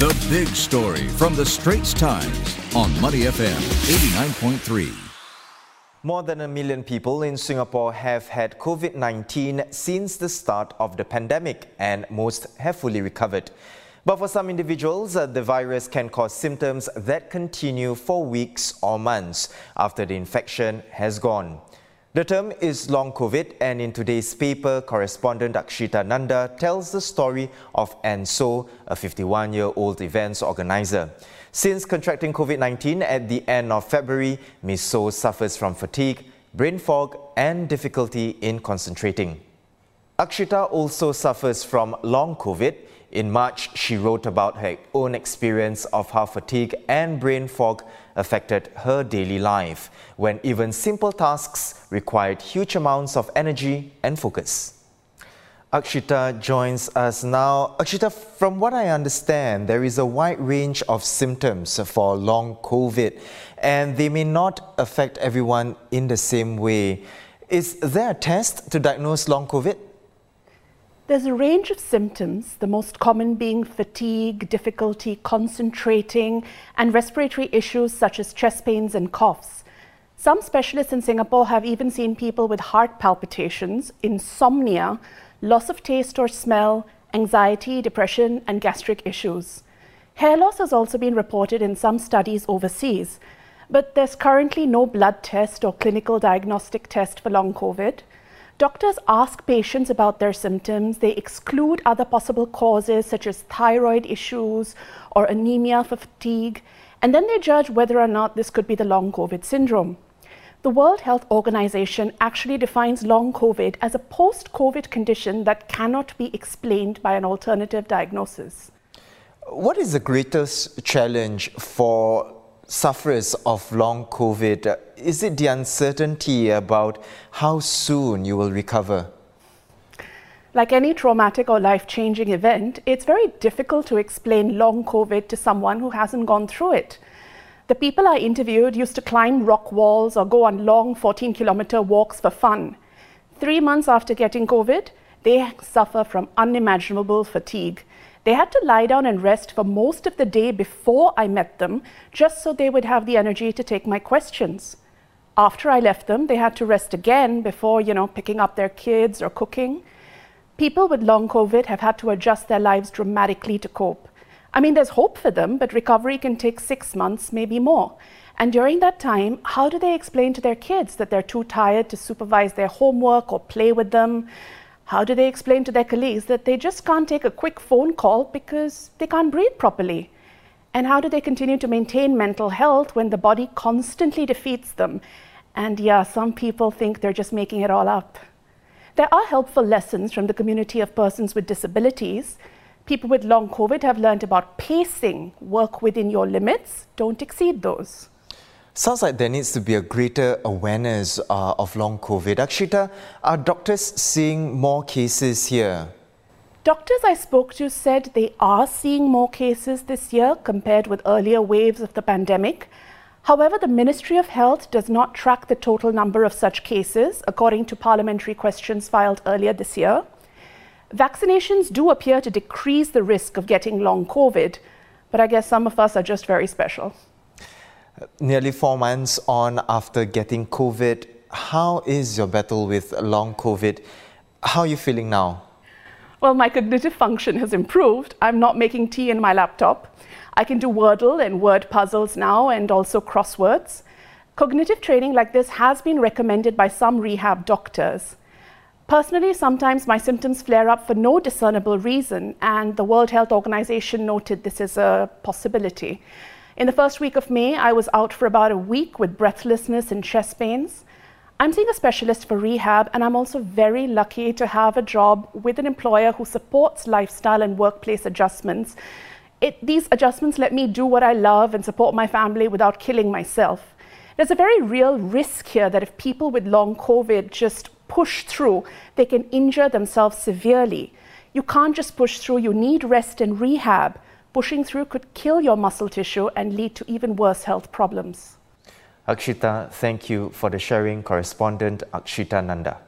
The big story from the Straits Times on Money FM 89.3. More than a million people in Singapore have had COVID 19 since the start of the pandemic, and most have fully recovered. But for some individuals, uh, the virus can cause symptoms that continue for weeks or months after the infection has gone. The term is long COVID, and in today's paper, correspondent Akshita Nanda tells the story of Ann So, a 51 year old events organizer. Since contracting COVID 19 at the end of February, Ms. So suffers from fatigue, brain fog, and difficulty in concentrating. Akshita also suffers from long COVID. In March, she wrote about her own experience of how fatigue and brain fog affected her daily life, when even simple tasks required huge amounts of energy and focus. Akshita joins us now. Akshita, from what I understand, there is a wide range of symptoms for long COVID, and they may not affect everyone in the same way. Is there a test to diagnose long COVID? There's a range of symptoms, the most common being fatigue, difficulty concentrating, and respiratory issues such as chest pains and coughs. Some specialists in Singapore have even seen people with heart palpitations, insomnia, loss of taste or smell, anxiety, depression, and gastric issues. Hair loss has also been reported in some studies overseas, but there's currently no blood test or clinical diagnostic test for long COVID. Doctors ask patients about their symptoms. They exclude other possible causes such as thyroid issues or anemia for fatigue, and then they judge whether or not this could be the long COVID syndrome. The World Health Organization actually defines long COVID as a post COVID condition that cannot be explained by an alternative diagnosis. What is the greatest challenge for sufferers of long COVID, is it the uncertainty about how soon you will recover? Like any traumatic or life changing event, it's very difficult to explain long COVID to someone who hasn't gone through it. The people I interviewed used to climb rock walls or go on long 14 kilometer walks for fun. Three months after getting COVID, they suffer from unimaginable fatigue. They had to lie down and rest for most of the day before I met them, just so they would have the energy to take my questions. After I left them, they had to rest again before, you know, picking up their kids or cooking. People with long COVID have had to adjust their lives dramatically to cope. I mean, there's hope for them, but recovery can take six months, maybe more. And during that time, how do they explain to their kids that they're too tired to supervise their homework or play with them? How do they explain to their colleagues that they just can't take a quick phone call because they can't breathe properly? And how do they continue to maintain mental health when the body constantly defeats them? And yeah, some people think they're just making it all up. There are helpful lessons from the community of persons with disabilities. People with long COVID have learned about pacing, work within your limits, don't exceed those. Sounds like there needs to be a greater awareness uh, of long COVID. Akshita, are doctors seeing more cases here? Doctors I spoke to said they are seeing more cases this year compared with earlier waves of the pandemic. However, the Ministry of Health does not track the total number of such cases, according to parliamentary questions filed earlier this year. Vaccinations do appear to decrease the risk of getting long COVID, but I guess some of us are just very special. Nearly four months on after getting COVID, how is your battle with long COVID? How are you feeling now? Well, my cognitive function has improved. I'm not making tea in my laptop. I can do Wordle and word puzzles now and also crosswords. Cognitive training like this has been recommended by some rehab doctors. Personally, sometimes my symptoms flare up for no discernible reason, and the World Health Organization noted this as a possibility. In the first week of May, I was out for about a week with breathlessness and chest pains. I'm seeing a specialist for rehab, and I'm also very lucky to have a job with an employer who supports lifestyle and workplace adjustments. It, these adjustments let me do what I love and support my family without killing myself. There's a very real risk here that if people with long COVID just push through, they can injure themselves severely. You can't just push through, you need rest and rehab pushing through could kill your muscle tissue and lead to even worse health problems. Akshita, thank you for the sharing. Correspondent Akshita Nanda.